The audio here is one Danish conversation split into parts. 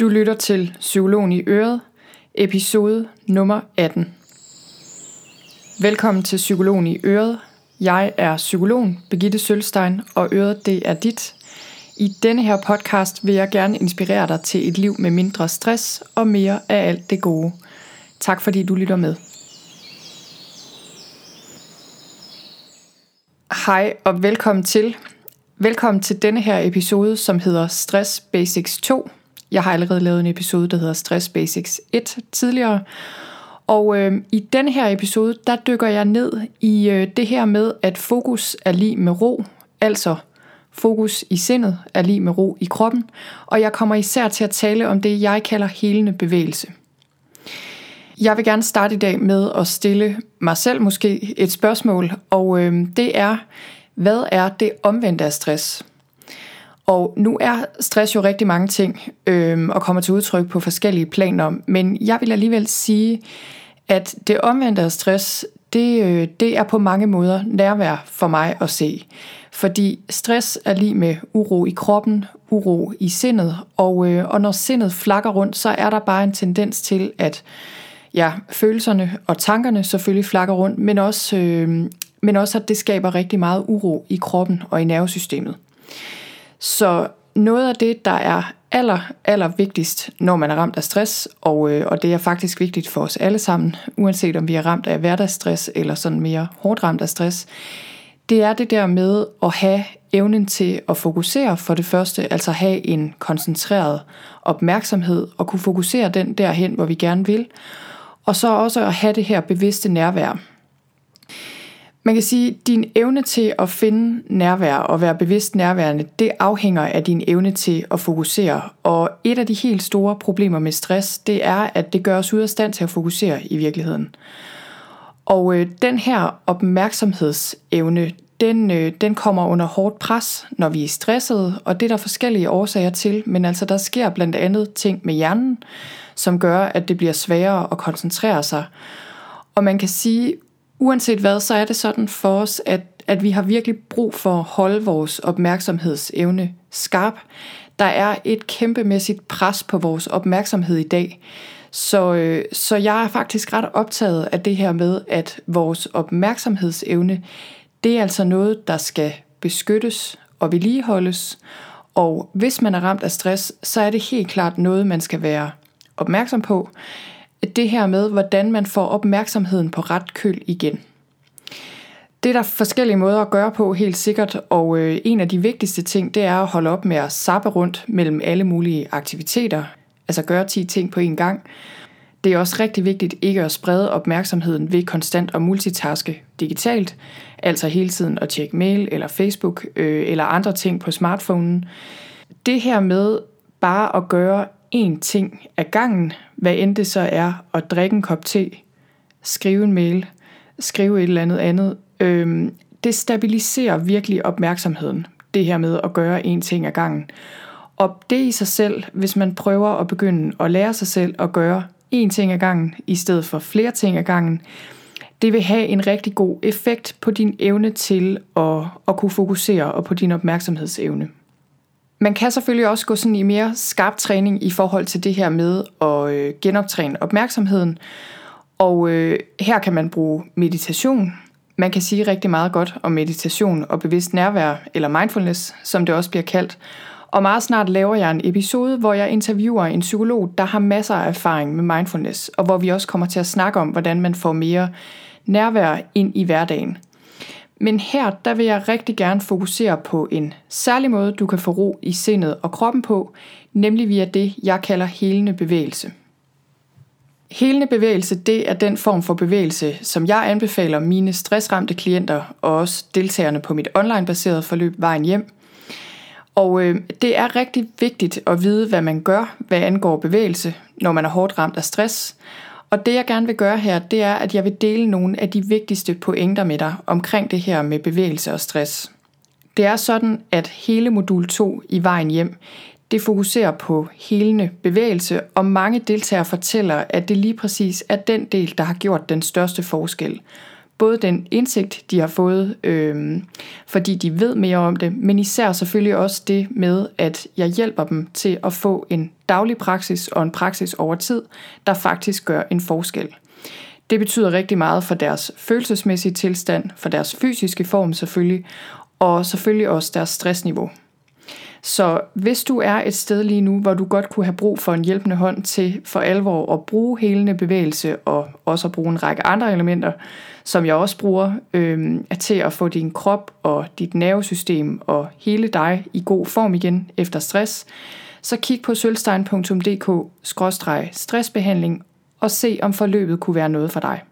Du lytter til Psykologen i Øret, episode nummer 18. Velkommen til Psykologen i Øret. Jeg er psykologen Begitte Sølstein, og Øret det er dit. I denne her podcast vil jeg gerne inspirere dig til et liv med mindre stress og mere af alt det gode. Tak fordi du lytter med. Hej og velkommen til. Velkommen til denne her episode, som hedder Stress Basics 2. Jeg har allerede lavet en episode, der hedder Stress Basics 1 tidligere. Og øh, i den her episode, der dykker jeg ned i øh, det her med, at fokus er lige med ro, altså fokus i sindet er lige med ro i kroppen, og jeg kommer især til at tale om det, jeg kalder helende bevægelse. Jeg vil gerne starte i dag med at stille mig selv måske et spørgsmål, og øh, det er, hvad er det omvendte af stress? Og nu er stress jo rigtig mange ting, øh, og kommer til udtryk på forskellige planer, men jeg vil alligevel sige, at det omvendte af stress, det, øh, det er på mange måder nærvær for mig at se. Fordi stress er lige med uro i kroppen, uro i sindet, og, øh, og når sindet flakker rundt, så er der bare en tendens til, at ja, følelserne og tankerne selvfølgelig flakker rundt, men også, øh, men også at det skaber rigtig meget uro i kroppen og i nervesystemet. Så noget af det, der er aller, aller vigtigst, når man er ramt af stress, og, øh, og det er faktisk vigtigt for os alle sammen, uanset om vi er ramt af hverdagsstress eller sådan mere hårdt ramt af stress, det er det der med at have evnen til at fokusere for det første, altså have en koncentreret opmærksomhed og kunne fokusere den derhen, hvor vi gerne vil, og så også at have det her bevidste nærvær. Man kan sige, at din evne til at finde nærvær og være bevidst nærværende, det afhænger af din evne til at fokusere. Og et af de helt store problemer med stress, det er, at det gør os ud af stand til at fokusere i virkeligheden. Og øh, den her opmærksomhedsevne, den, øh, den kommer under hårdt pres, når vi er stressede, og det er der forskellige årsager til, men altså der sker blandt andet ting med hjernen, som gør, at det bliver sværere at koncentrere sig. Og man kan sige, uanset hvad, så er det sådan for os, at, at vi har virkelig brug for at holde vores opmærksomhedsevne skarp. Der er et kæmpemæssigt pres på vores opmærksomhed i dag. Så, øh, så jeg er faktisk ret optaget af det her med, at vores opmærksomhedsevne, det er altså noget, der skal beskyttes og vedligeholdes. Og hvis man er ramt af stress, så er det helt klart noget, man skal være opmærksom på det her med, hvordan man får opmærksomheden på ret køl igen. Det er der forskellige måder at gøre på, helt sikkert, og øh, en af de vigtigste ting, det er at holde op med at sappe rundt mellem alle mulige aktiviteter, altså gøre 10 ting på én gang. Det er også rigtig vigtigt ikke at sprede opmærksomheden ved konstant at multitaske digitalt, altså hele tiden at tjekke mail eller Facebook øh, eller andre ting på smartphonen. Det her med bare at gøre én ting ad gangen, hvad end det så er at drikke en kop te, skrive en mail, skrive et eller andet andet, øhm, det stabiliserer virkelig opmærksomheden, det her med at gøre én ting ad gangen. Og det i sig selv, hvis man prøver at begynde at lære sig selv at gøre én ting ad gangen, i stedet for flere ting ad gangen, det vil have en rigtig god effekt på din evne til at, at kunne fokusere og på din opmærksomhedsevne. Man kan selvfølgelig også gå sådan i mere skarp træning i forhold til det her med at øh, genoptræne opmærksomheden. Og øh, her kan man bruge meditation. Man kan sige rigtig meget godt om meditation og bevidst nærvær, eller mindfulness, som det også bliver kaldt. Og meget snart laver jeg en episode, hvor jeg interviewer en psykolog, der har masser af erfaring med mindfulness, og hvor vi også kommer til at snakke om, hvordan man får mere nærvær ind i hverdagen. Men her, der vil jeg rigtig gerne fokusere på en særlig måde, du kan få ro i sindet og kroppen på, nemlig via det, jeg kalder helende bevægelse. Helende bevægelse, det er den form for bevægelse, som jeg anbefaler mine stressramte klienter og også deltagerne på mit online-baserede forløb Vejen Hjem. Og øh, det er rigtig vigtigt at vide, hvad man gør, hvad angår bevægelse, når man er hårdt ramt af stress, og det jeg gerne vil gøre her, det er, at jeg vil dele nogle af de vigtigste pointer med dig omkring det her med bevægelse og stress. Det er sådan, at hele modul 2 i vejen hjem, det fokuserer på helende bevægelse, og mange deltagere fortæller, at det lige præcis er den del, der har gjort den største forskel. Både den indsigt, de har fået, øh, fordi de ved mere om det, men især selvfølgelig også det med, at jeg hjælper dem til at få en daglig praksis og en praksis over tid, der faktisk gør en forskel. Det betyder rigtig meget for deres følelsesmæssige tilstand, for deres fysiske form selvfølgelig, og selvfølgelig også deres stressniveau. Så hvis du er et sted lige nu, hvor du godt kunne have brug for en hjælpende hånd til for alvor at bruge helende bevægelse og også at bruge en række andre elementer, som jeg også bruger, øh, til at få din krop og dit nervesystem og hele dig i god form igen efter stress, så kig på sølvstein.dk-stressbehandling og se om forløbet kunne være noget for dig.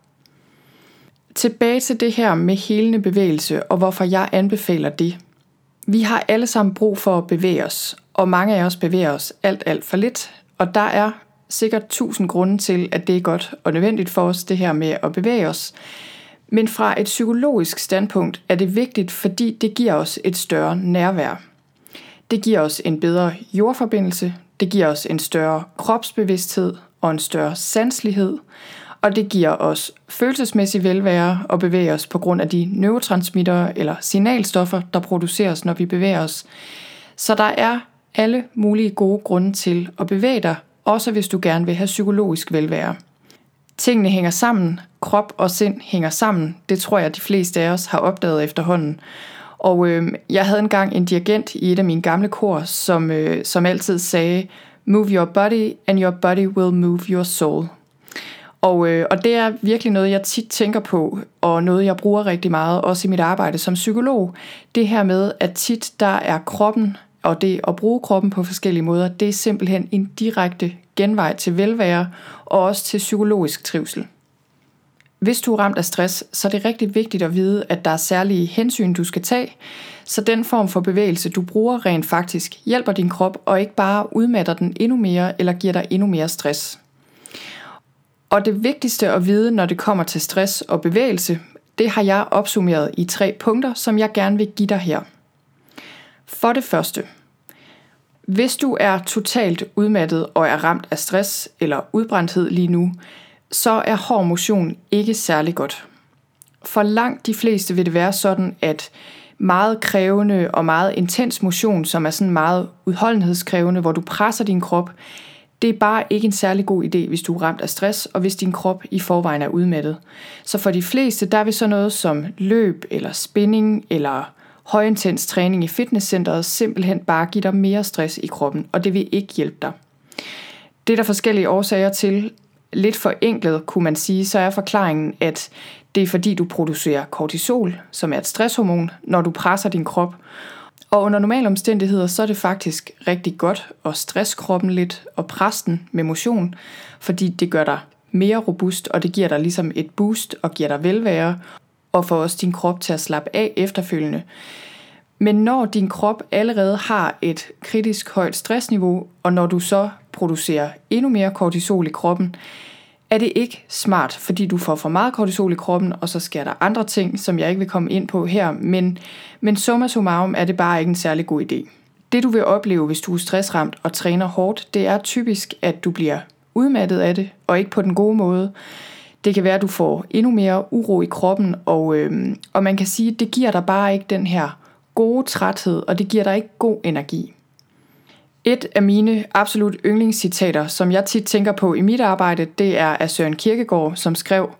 Tilbage til det her med helende bevægelse og hvorfor jeg anbefaler det – vi har alle sammen brug for at bevæge os, og mange af os bevæger os alt, alt for lidt. Og der er sikkert tusind grunde til, at det er godt og nødvendigt for os, det her med at bevæge os. Men fra et psykologisk standpunkt er det vigtigt, fordi det giver os et større nærvær. Det giver os en bedre jordforbindelse, det giver os en større kropsbevidsthed og en større sanslighed, og det giver os følelsesmæssig velvære og bevæge os på grund af de neurotransmitter eller signalstoffer, der produceres, når vi bevæger os. Så der er alle mulige gode grunde til at bevæge dig, også hvis du gerne vil have psykologisk velvære. Tingene hænger sammen, krop og sind hænger sammen, det tror jeg de fleste af os har opdaget efterhånden. Og øh, jeg havde engang en dirigent i et af mine gamle kor, som, øh, som altid sagde, Move your body, and your body will move your soul. Og, øh, og det er virkelig noget, jeg tit tænker på, og noget, jeg bruger rigtig meget, også i mit arbejde som psykolog. Det her med, at tit der er kroppen, og det at bruge kroppen på forskellige måder, det er simpelthen en direkte genvej til velvære, og også til psykologisk trivsel. Hvis du er ramt af stress, så er det rigtig vigtigt at vide, at der er særlige hensyn, du skal tage, så den form for bevægelse, du bruger rent faktisk, hjælper din krop og ikke bare udmatter den endnu mere eller giver dig endnu mere stress. Og det vigtigste at vide, når det kommer til stress og bevægelse, det har jeg opsummeret i tre punkter, som jeg gerne vil give dig her. For det første, hvis du er totalt udmattet og er ramt af stress eller udbrændthed lige nu, så er hård motion ikke særlig godt. For langt de fleste vil det være sådan, at meget krævende og meget intens motion, som er sådan meget udholdenhedskrævende, hvor du presser din krop, det er bare ikke en særlig god idé, hvis du er ramt af stress, og hvis din krop i forvejen er udmattet. Så for de fleste, der vil sådan noget som løb, eller spinning, eller højintens træning i fitnesscenteret simpelthen bare give dig mere stress i kroppen, og det vil ikke hjælpe dig. Det er der forskellige årsager til. Lidt forenklet kunne man sige, så er forklaringen, at det er fordi du producerer kortisol, som er et stresshormon, når du presser din krop, og under normale omstændigheder, så er det faktisk rigtig godt at stresse kroppen lidt og presse den med motion, fordi det gør dig mere robust, og det giver dig ligesom et boost og giver dig velvære, og får også din krop til at slappe af efterfølgende. Men når din krop allerede har et kritisk højt stressniveau, og når du så producerer endnu mere kortisol i kroppen, er det ikke smart, fordi du får for meget kortisol i kroppen, og så sker der andre ting, som jeg ikke vil komme ind på her, men, men summa summarum er det bare ikke en særlig god idé. Det du vil opleve, hvis du er stressramt og træner hårdt, det er typisk, at du bliver udmattet af det, og ikke på den gode måde. Det kan være, at du får endnu mere uro i kroppen, og, øhm, og man kan sige, at det giver dig bare ikke den her gode træthed, og det giver dig ikke god energi. Et af mine absolut yndlingscitater, som jeg tit tænker på i mit arbejde, det er af Søren Kierkegaard, som skrev,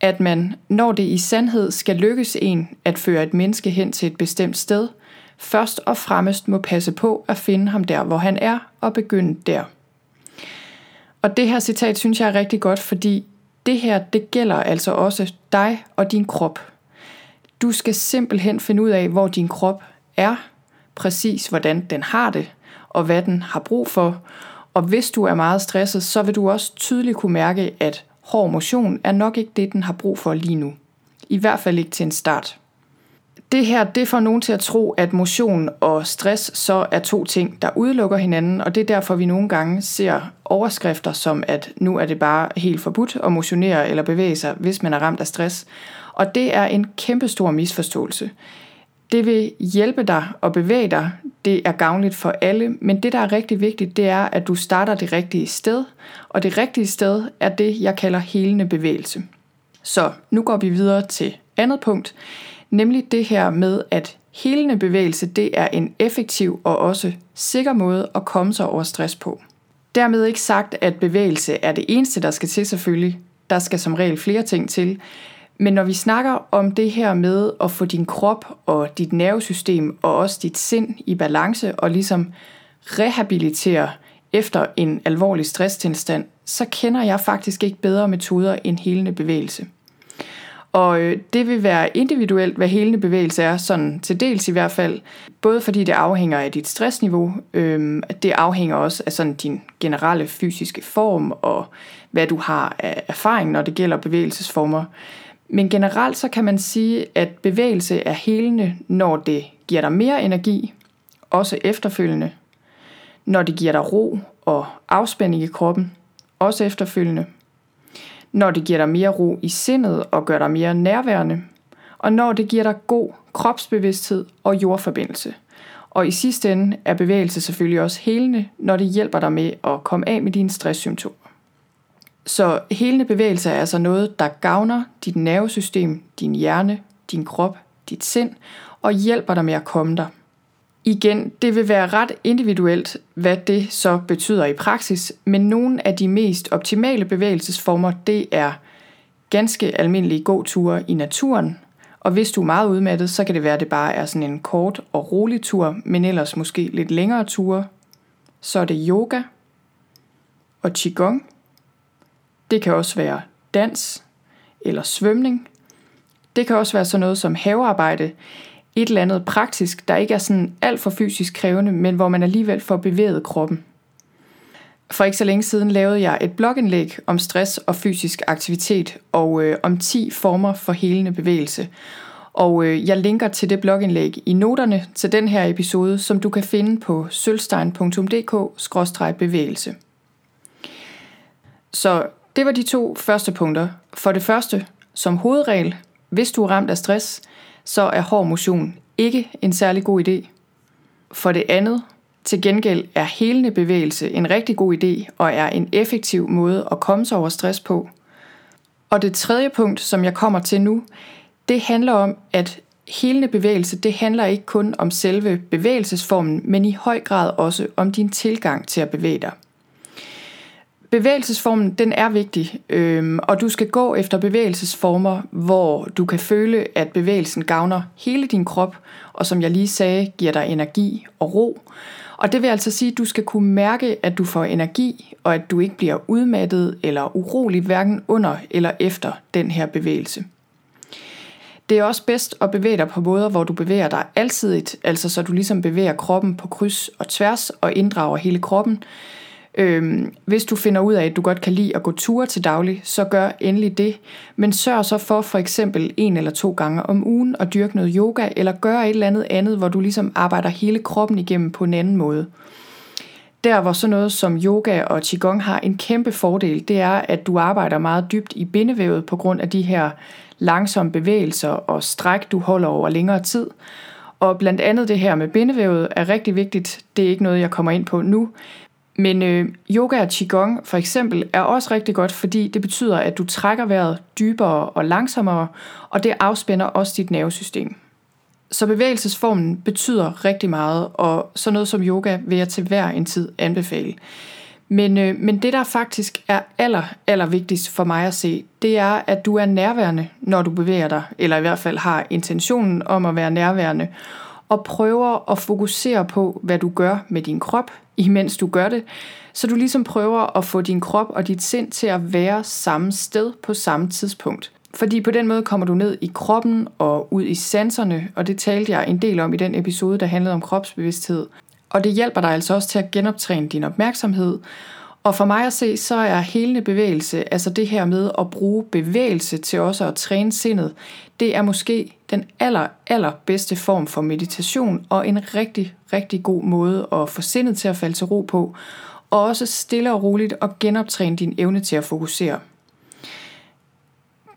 at man, når det i sandhed skal lykkes en at føre et menneske hen til et bestemt sted, først og fremmest må passe på at finde ham der, hvor han er, og begynde der. Og det her citat synes jeg er rigtig godt, fordi det her, det gælder altså også dig og din krop. Du skal simpelthen finde ud af, hvor din krop er, præcis hvordan den har det, og hvad den har brug for. Og hvis du er meget stresset, så vil du også tydeligt kunne mærke, at hård motion er nok ikke det, den har brug for lige nu. I hvert fald ikke til en start. Det her, det får nogen til at tro, at motion og stress så er to ting, der udelukker hinanden, og det er derfor, vi nogle gange ser overskrifter som, at nu er det bare helt forbudt at motionere eller bevæge sig, hvis man er ramt af stress. Og det er en kæmpestor misforståelse. Det vil hjælpe dig og bevæge dig. Det er gavnligt for alle, men det, der er rigtig vigtigt, det er, at du starter det rigtige sted, og det rigtige sted er det, jeg kalder helende bevægelse. Så nu går vi videre til andet punkt, nemlig det her med, at helende bevægelse det er en effektiv og også sikker måde at komme sig over stress på. Dermed ikke sagt, at bevægelse er det eneste, der skal til selvfølgelig. Der skal som regel flere ting til. Men når vi snakker om det her med at få din krop og dit nervesystem og også dit sind i balance og ligesom rehabilitere efter en alvorlig stresstilstand, så kender jeg faktisk ikke bedre metoder end helende bevægelse. Og øh, det vil være individuelt, hvad helende bevægelse er, sådan til dels i hvert fald. Både fordi det afhænger af dit stressniveau, øhm, det afhænger også af sådan din generelle fysiske form, og hvad du har af erfaring, når det gælder bevægelsesformer. Men generelt så kan man sige, at bevægelse er helende, når det giver dig mere energi, også efterfølgende. Når det giver dig ro og afspænding i kroppen, også efterfølgende når det giver dig mere ro i sindet og gør dig mere nærværende, og når det giver dig god kropsbevidsthed og jordforbindelse. Og i sidste ende er bevægelse selvfølgelig også helende, når det hjælper dig med at komme af med dine stresssymptomer. Så helende bevægelse er altså noget, der gavner dit nervesystem, din hjerne, din krop, dit sind og hjælper dig med at komme der. Igen, det vil være ret individuelt, hvad det så betyder i praksis, men nogle af de mest optimale bevægelsesformer, det er ganske almindelige gåture i naturen, og hvis du er meget udmattet, så kan det være, at det bare er sådan en kort og rolig tur, men ellers måske lidt længere ture. Så er det yoga og qigong. Det kan også være dans eller svømning. Det kan også være sådan noget som havearbejde, et eller andet praktisk, der ikke er sådan alt for fysisk krævende, men hvor man alligevel får bevæget kroppen. For ikke så længe siden lavede jeg et blogindlæg om stress og fysisk aktivitet og øh, om 10 former for helende bevægelse. Og øh, jeg linker til det blogindlæg i noterne til den her episode, som du kan finde på sølvstein.dk-bevægelse. Så det var de to første punkter. For det første, som hovedregel, hvis du er ramt af stress, så er hård motion ikke en særlig god idé. For det andet, til gengæld er helende bevægelse en rigtig god idé og er en effektiv måde at komme sig over stress på. Og det tredje punkt, som jeg kommer til nu, det handler om, at helende bevægelse, det handler ikke kun om selve bevægelsesformen, men i høj grad også om din tilgang til at bevæge dig. Bevægelsesformen, den er vigtig, øhm, og du skal gå efter bevægelsesformer, hvor du kan føle, at bevægelsen gavner hele din krop, og som jeg lige sagde, giver dig energi og ro. Og det vil altså sige, at du skal kunne mærke, at du får energi, og at du ikke bliver udmattet eller urolig hverken under eller efter den her bevægelse. Det er også bedst at bevæge dig på måder, hvor du bevæger dig alsidigt, altså så du ligesom bevæger kroppen på kryds og tværs og inddrager hele kroppen, Øhm, hvis du finder ud af, at du godt kan lide at gå ture til daglig, så gør endelig det. Men sørg så for for eksempel en eller to gange om ugen at dyrke noget yoga, eller gøre et eller andet andet, hvor du ligesom arbejder hele kroppen igennem på en anden måde. Der hvor sådan noget som yoga og qigong har en kæmpe fordel, det er, at du arbejder meget dybt i bindevævet på grund af de her langsomme bevægelser og stræk, du holder over længere tid. Og blandt andet det her med bindevævet er rigtig vigtigt. Det er ikke noget, jeg kommer ind på nu, men øh, yoga og qigong for eksempel er også rigtig godt, fordi det betyder, at du trækker vejret dybere og langsommere, og det afspænder også dit nervesystem. Så bevægelsesformen betyder rigtig meget, og sådan noget som yoga vil jeg til hver en tid anbefale. Men, øh, men det, der faktisk er aller, aller vigtigst for mig at se, det er, at du er nærværende, når du bevæger dig, eller i hvert fald har intentionen om at være nærværende, og prøver at fokusere på, hvad du gør med din krop, imens du gør det, så du ligesom prøver at få din krop og dit sind til at være samme sted på samme tidspunkt. Fordi på den måde kommer du ned i kroppen og ud i sanserne, og det talte jeg en del om i den episode, der handlede om kropsbevidsthed. Og det hjælper dig altså også til at genoptræne din opmærksomhed. Og for mig at se, så er helende bevægelse, altså det her med at bruge bevægelse til også at træne sindet, det er måske den aller, aller bedste form for meditation, og en rigtig, rigtig god måde at få sindet til at falde til ro på, og også stille og roligt at genoptræne din evne til at fokusere.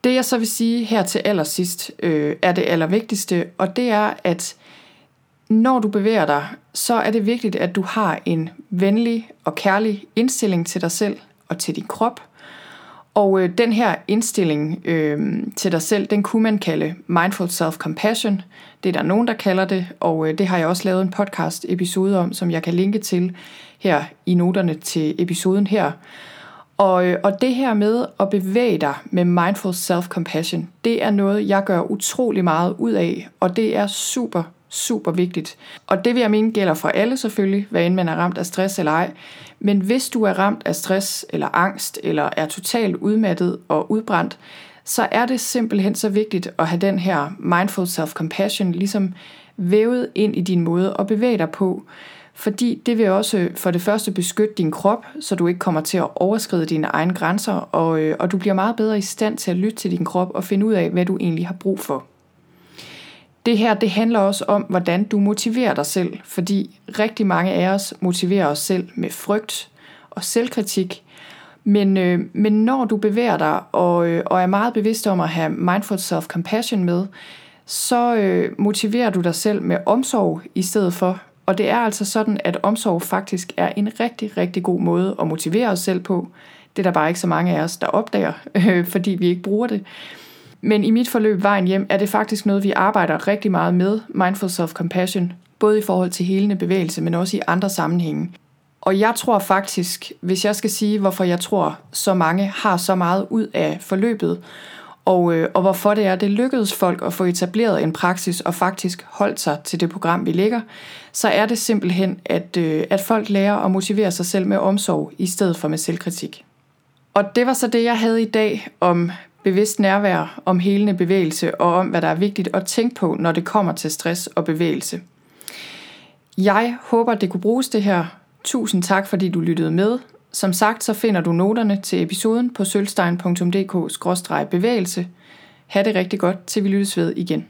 Det jeg så vil sige her til allersidst, øh, er det allervigtigste, og det er, at når du bevæger dig, så er det vigtigt, at du har en venlig og kærlig indstilling til dig selv og til din krop, Og øh, den her indstilling øh, til dig selv, den kunne man kalde mindful self-compassion. Det er der nogen, der kalder det, og øh, det har jeg også lavet en podcast episode om, som jeg kan linke til her i noterne til episoden her. Og, øh, og det her med at bevæge dig med mindful self-compassion, det er noget, jeg gør utrolig meget ud af, og det er super, super vigtigt. Og det vil jeg mene gælder for alle selvfølgelig, hvad end man er ramt af stress eller ej. Men hvis du er ramt af stress eller angst, eller er totalt udmattet og udbrændt, så er det simpelthen så vigtigt at have den her mindful self-compassion ligesom vævet ind i din måde at bevæge dig på. Fordi det vil også for det første beskytte din krop, så du ikke kommer til at overskride dine egne grænser, og, øh, og du bliver meget bedre i stand til at lytte til din krop og finde ud af, hvad du egentlig har brug for. Det her det handler også om, hvordan du motiverer dig selv, fordi rigtig mange af os motiverer os selv med frygt og selvkritik. Men, øh, men når du bevæger dig og, øh, og er meget bevidst om at have mindful self-compassion med, så øh, motiverer du dig selv med omsorg i stedet for. Og det er altså sådan, at omsorg faktisk er en rigtig, rigtig god måde at motivere os selv på. Det er der bare ikke så mange af os, der opdager, øh, fordi vi ikke bruger det. Men i mit forløb Vejen Hjem er det faktisk noget, vi arbejder rigtig meget med, Mindful Self-Compassion, både i forhold til helende bevægelse, men også i andre sammenhænge. Og jeg tror faktisk, hvis jeg skal sige, hvorfor jeg tror, så mange har så meget ud af forløbet, og, øh, og hvorfor det er, det lykkedes folk at få etableret en praksis og faktisk holdt sig til det program, vi lægger, så er det simpelthen, at, øh, at folk lærer at motivere sig selv med omsorg, i stedet for med selvkritik. Og det var så det, jeg havde i dag om bevidst nærvær, om helende bevægelse og om, hvad der er vigtigt at tænke på, når det kommer til stress og bevægelse. Jeg håber, det kunne bruges det her. Tusind tak, fordi du lyttede med. Som sagt, så finder du noterne til episoden på sølvstein.dk-bevægelse. Ha' det rigtig godt, til vi lyttes ved igen.